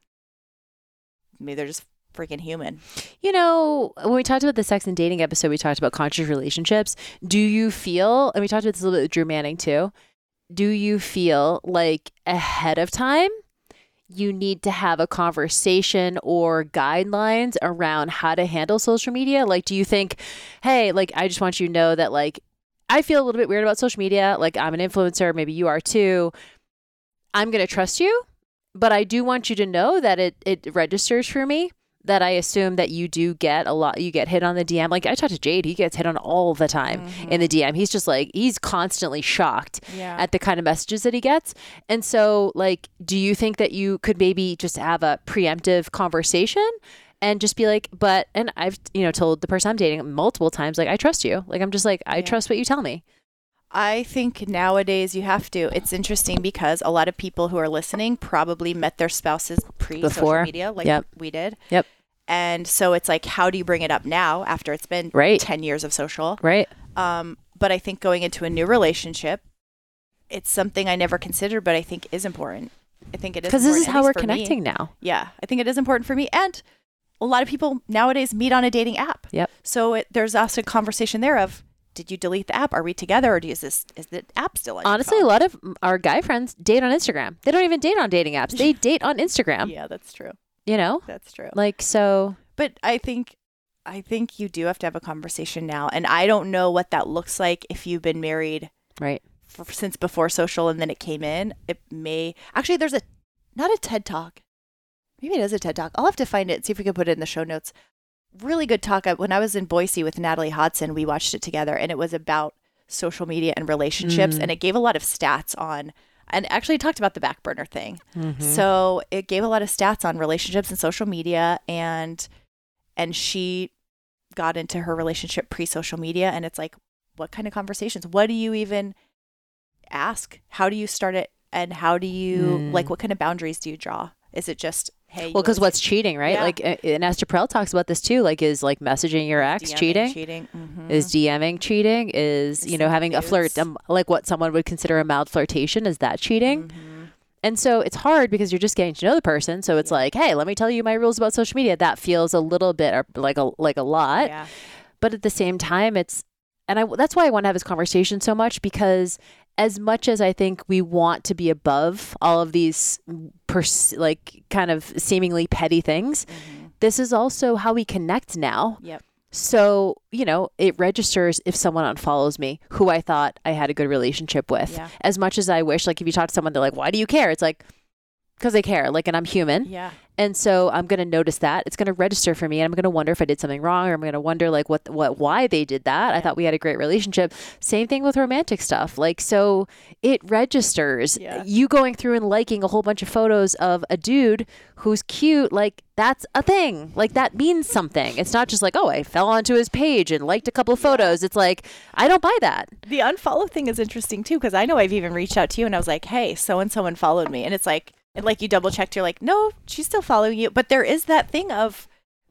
Maybe they're just freaking human. You know, when we talked about the sex and dating episode, we talked about conscious relationships. Do you feel, and we talked about this a little bit with Drew Manning too, do you feel like ahead of time you need to have a conversation or guidelines around how to handle social media? Like, do you think, hey, like, I just want you to know that, like, I feel a little bit weird about social media. Like, I'm an influencer, maybe you are too. I'm going to trust you, but I do want you to know that it, it registers for me that I assume that you do get a lot. You get hit on the DM. Like I talked to Jade, he gets hit on all the time in the mm-hmm. DM. He's just like he's constantly shocked Yeah. at the kind of messages that he gets. And so, like, do you think that you could maybe just have a preemptive conversation? And just be like, but, and I've, you know, told the person I'm dating multiple times, like, I trust you. Like, I'm just like, I Yeah. trust what you tell me. I think nowadays you have to. It's interesting because a lot of people who are listening probably met their spouses pre social media, like Yep. we did. Yep. And so it's like, how do you bring it up now after it's been Right. 10 years of social? Right. Um, but I think going into a new relationship, it's something I never considered, but I think is important. I think it is Because this is how we're for me. connecting now. Yeah, I think it is important for me, and a lot of people nowadays meet on a dating app. Yep. So it, there's also a conversation there of did you delete the app? Are we together, or do you, is this is the app still on? Honestly, a lot of our guy friends date on Instagram. They don't even date on dating apps. They (laughs) date on Instagram. yeah, that's true. You know, That's true. like so. But I think I think you do have to have a conversation now, and I don't know what that looks like if you've been married Right. for, since before social and then it came in. It may actually there's a not a TED talk. Maybe it is a TED talk. I'll have to find it. See if we can put it in the show notes. Really good talk. Uh, when I was in Boise with Natalie Hodson, we watched it together, and it was about social media and relationships, and mm. it gave a lot of stats on. And actually talked about the back burner thing. Mm-hmm. So it gave a lot of stats on relationships and social media, and and she got into her relationship pre social media, and it's like, what kind of conversations? What do you even ask? How do you start it? And how do you like? Mm. What kind of boundaries do you draw? Is it just hey? Well, because what's cheating, right? Yeah. Like, uh, and Esther Perel talks about this too. Like, is like messaging your ex DMing, cheating? Cheating. Mhm. Is DMing cheating? Is you know having a flirt, um, like what someone would consider a mild flirtation? Is that cheating? Mm-hmm. And so it's hard because you're just getting to know the person. So it's like, hey, let me tell you my rules about social media. That feels a little bit like a like a lot. yeah. but at the same time it's and I that's why I want to have this conversation so much because as much as I think we want to be above all of these pers- like kind of seemingly petty things mm-hmm. this is also how we connect now Yep. so you know it registers if someone unfollows me who I thought I had a good relationship with Yeah. as much as I wish like if you talk to someone they're like why do you care it's like because they care like and I'm human Yeah. and so I'm going to notice that. It's going to register for me and I'm going to wonder if I did something wrong or I'm going to wonder like what what why they did that. I thought we had a great relationship. Same thing with romantic stuff. Like so it registers. Yeah. You going through and liking a whole bunch of photos of a dude who's cute, like that's a thing. Like that means something. It's not just like, "Oh, I fell onto his page and liked a couple of photos." It's like, I don't buy that. The unfollow thing is interesting too because I know I've even reached out to you and I was like, "Hey, so and so unfollowed me," and it's like, and like you double checked, you're like, "No, she's still following you," but there is that thing of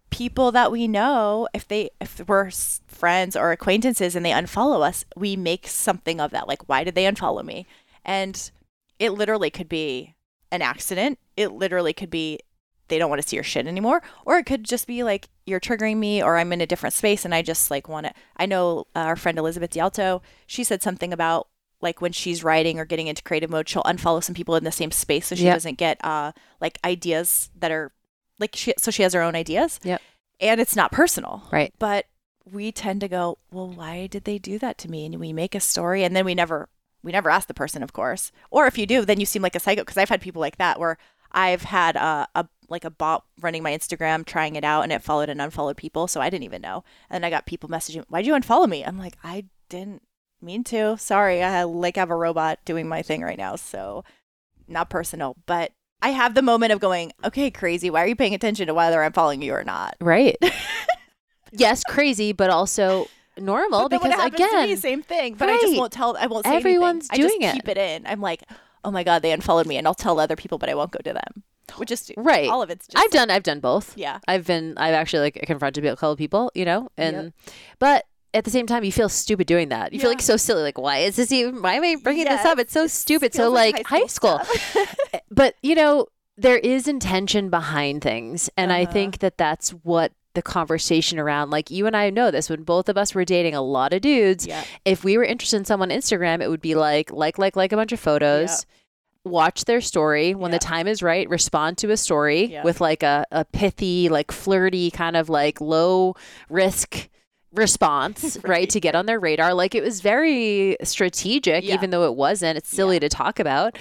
people that we know if they if we're friends or acquaintances and they unfollow us, we make something of that. Like, why did they unfollow me? And it literally could be an accident. It literally could be they don't want to see your shit anymore or it could just be like you're triggering me or i'm in a different space and i just like want to i know uh, our friend elizabeth dialto she said something about like when she's writing or getting into creative mode she'll unfollow some people in the same space so she Yep. doesn't get uh like ideas that are like she so she has her own ideas Yep. and it's not personal Right. but we tend to go well why did they do that to me and we make a story and then we never we never ask the person of course or if you do then you seem like a psycho because i've had people like that where i've had a, a like a bot running my instagram trying it out and it followed and unfollowed people so i didn't even know and then i got people messaging why'd you unfollow me i'm like i didn't mean to sorry i like have a robot doing my thing right now so not personal but i have the moment of going okay crazy why are you paying attention to whether i'm following you or not Right. (laughs) yes, crazy, but also normal But because it happens to again, me, same thing. But I just won't tell. I won't say Everyone's anything. I doing just it. keep it in. I'm like, oh my god, they unfollowed me, and I'll tell other people, but I won't go to them. Which is Right. All of it's just. I've done I've done both. Yeah. I've been I've actually like confronted a couple of people, you know, and but at the same time you feel stupid doing that. You feel like so silly. Like why is this even? Why am I bringing this up? It's so stupid. So like, high school, stuff. (laughs) but you know there is intention behind things, and I Uh-huh. think that that's what the conversation around like you and I know this when both of us were dating a lot of dudes yeah. if we were interested in someone on Instagram, it would be like, like, like, like a bunch of photos, watch their story. When Yeah. the time is right, respond to a story Yeah. with like a, a pithy, like flirty, kind of like low risk response, (laughs) right. To get on their radar. Like it was very strategic, Yeah. even though it wasn't. It's silly to talk about.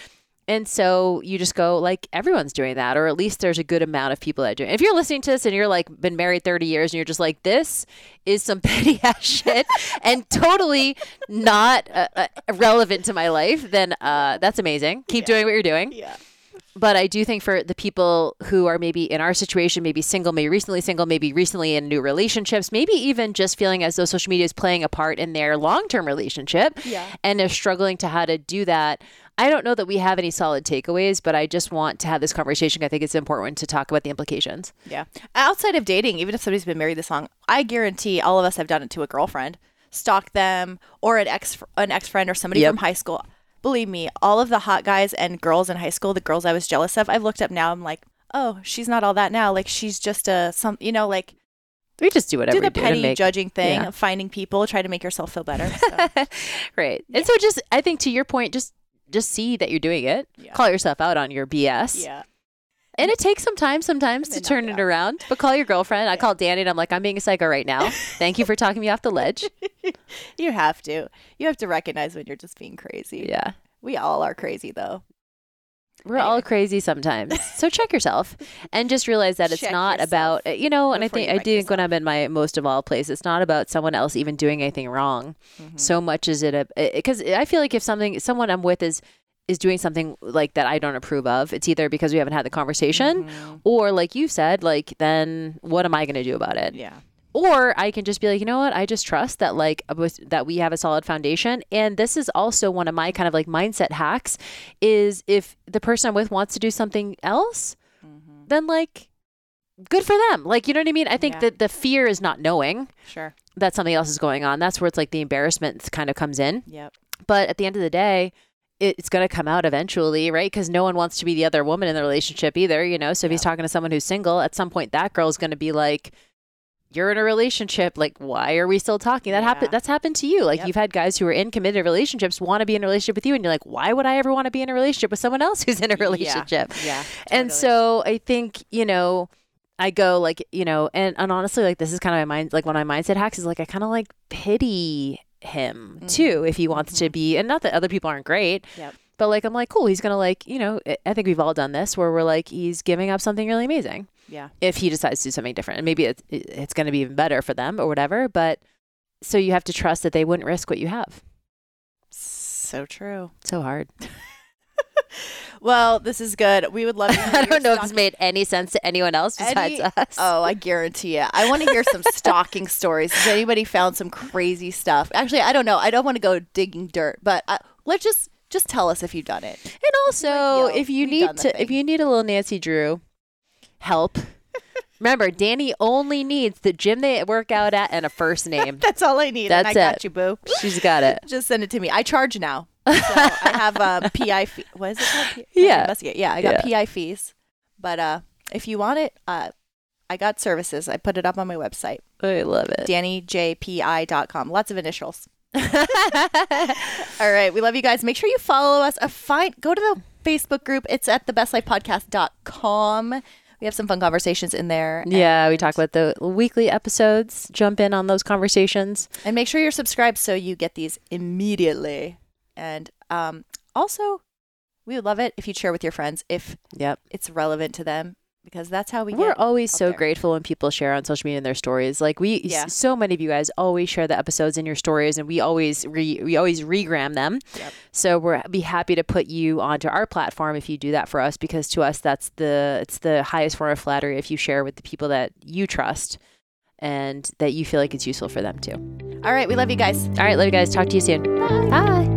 And so you just go like everyone's doing that, or at least there's a good amount of people that do. it. If you're listening to this and you're like been married 30 years and you're just like, this is some (laughs) petty ass shit and totally not uh, uh, relevant to my life, then uh, that's amazing. Keep doing what you're doing. Yeah. But I do think for the people who are maybe in our situation, maybe single, maybe recently single, maybe recently in new relationships, maybe even just feeling as though social media is playing a part in their long term relationship Yeah. and they're struggling to how to do that. I don't know that we have any solid takeaways, but I just want to have this conversation. I think it's important to talk about the implications. Yeah. Outside of dating, even if somebody's been married this long, I guarantee all of us have done it to a girlfriend, stalked them, or an ex an ex friend or somebody Yep. from high school. Believe me, all of the hot guys and girls in high school, the girls I was jealous of, I've looked up now. I'm like, oh, she's not all that now. Like she's just a some, you know, like We just do whatever do the do petty make judging thing yeah. finding people, try to make yourself feel better. So. (laughs) right. And so just I think to your point, just just see that you're doing it. Yeah. Call yourself out on your BS. yeah. And it takes some time sometimes to turn it around. But call your girlfriend. I call Danny and I'm like, I'm being a psycho right now. Thank you for talking me off the ledge. (laughs) You have to. You have to recognize when you're just being crazy. Yeah. We all are crazy though. We're all crazy sometimes. So check yourself and just realize that it's Check not about, you know, and I think I wreck think when I'm in my most of all place, it's not about someone else even doing anything wrong. Mm-hmm. So much as it, a, because I feel like if something, someone I'm with is, is doing something like that I don't approve of, it's either because we haven't had the conversation Mm-hmm. or like you said, like then what am I going to do about it? Yeah. or I can just be like, you know what? I just trust that like that we have a solid foundation. And this is also one of my kind of like mindset hacks is if the person I'm with wants to do something else, then like good for them. Like you know what I mean? I think Yeah. that the fear is not knowing Sure. that something else is going on. That's where it's like the embarrassment kind of comes in. Yep. But at the end of the day, it's going to come out eventually, right? Because no one wants to be the other woman in the relationship either, you know? So if he's talking to someone who's single, at some point that girl's going to be like, you're in a relationship. Like, why are we still talking? That Yeah. happened. That's happened to you. Like, Yep. you've had guys who are in committed relationships want to be in a relationship with you, and you're like, why would I ever want to be in a relationship with someone else who's in a relationship? Yeah. And totally. so I think, you know, I go like, you know, and, and honestly, like this is kind of my mind, like one of my mindset hacks is like, I kind of like pity him mm-hmm. too if he wants to mm-hmm. be, and not that other people aren't great, Yep. but like, I'm like, cool, he's to like, you know, I- think we've all done this where we're like, he's giving up something really amazing Yeah. if he decides to do something different. And maybe it's, it's going to be even better for them or whatever. But so you have to trust that they wouldn't risk what you have. So true. So hard. (laughs) Well, this is good. We would love to (laughs) hear I don't know if this made any sense to anyone else besides Any- us. (laughs) Oh, I guarantee it. I want to hear some stalking (laughs) stories. Has anybody found some crazy stuff? Actually, I don't know. I don't want to go digging dirt, but uh, let's just just tell us if you've done it. And also, yo, if you we need the to, if thing. you need a little Nancy Drew help, remember Danny only needs the gym they work out at and a first name. That's all I need. and That's I got it. you, boo. She's got it. Just send it to me. I charge now. So I have a (laughs) PI fee. What is it called? P- Yeah. Investigate. Yeah, I got PI fees. But uh, if you want it, uh, I got services. I put it up on my website, I love it. DannyJPI.com. Lots of initials. (laughs) All right. We love you guys. Make sure you follow us. A fine, go to the Facebook group. It's at thebestlifepodcast.com. We have some fun conversations in there. yeah, we talk about the weekly episodes. Jump in on those conversations. And make sure you're subscribed so you get these immediately. And um, also, we would love it if you'd share with your friends if Yep. it's relevant to them because that's how we We're get always so there. grateful when people share on social media in their stories. Like we, Yeah. so many of you guys always share the episodes in your stories, and we always re, we always regram them. Yep. So we're be happy to put you onto our platform if you do that for us, because to us that's the it's the highest form of flattery if you share with the people that you trust and that you feel like it's useful for them too. All right. We love you guys. All right, love you guys. Talk to you soon. Bye.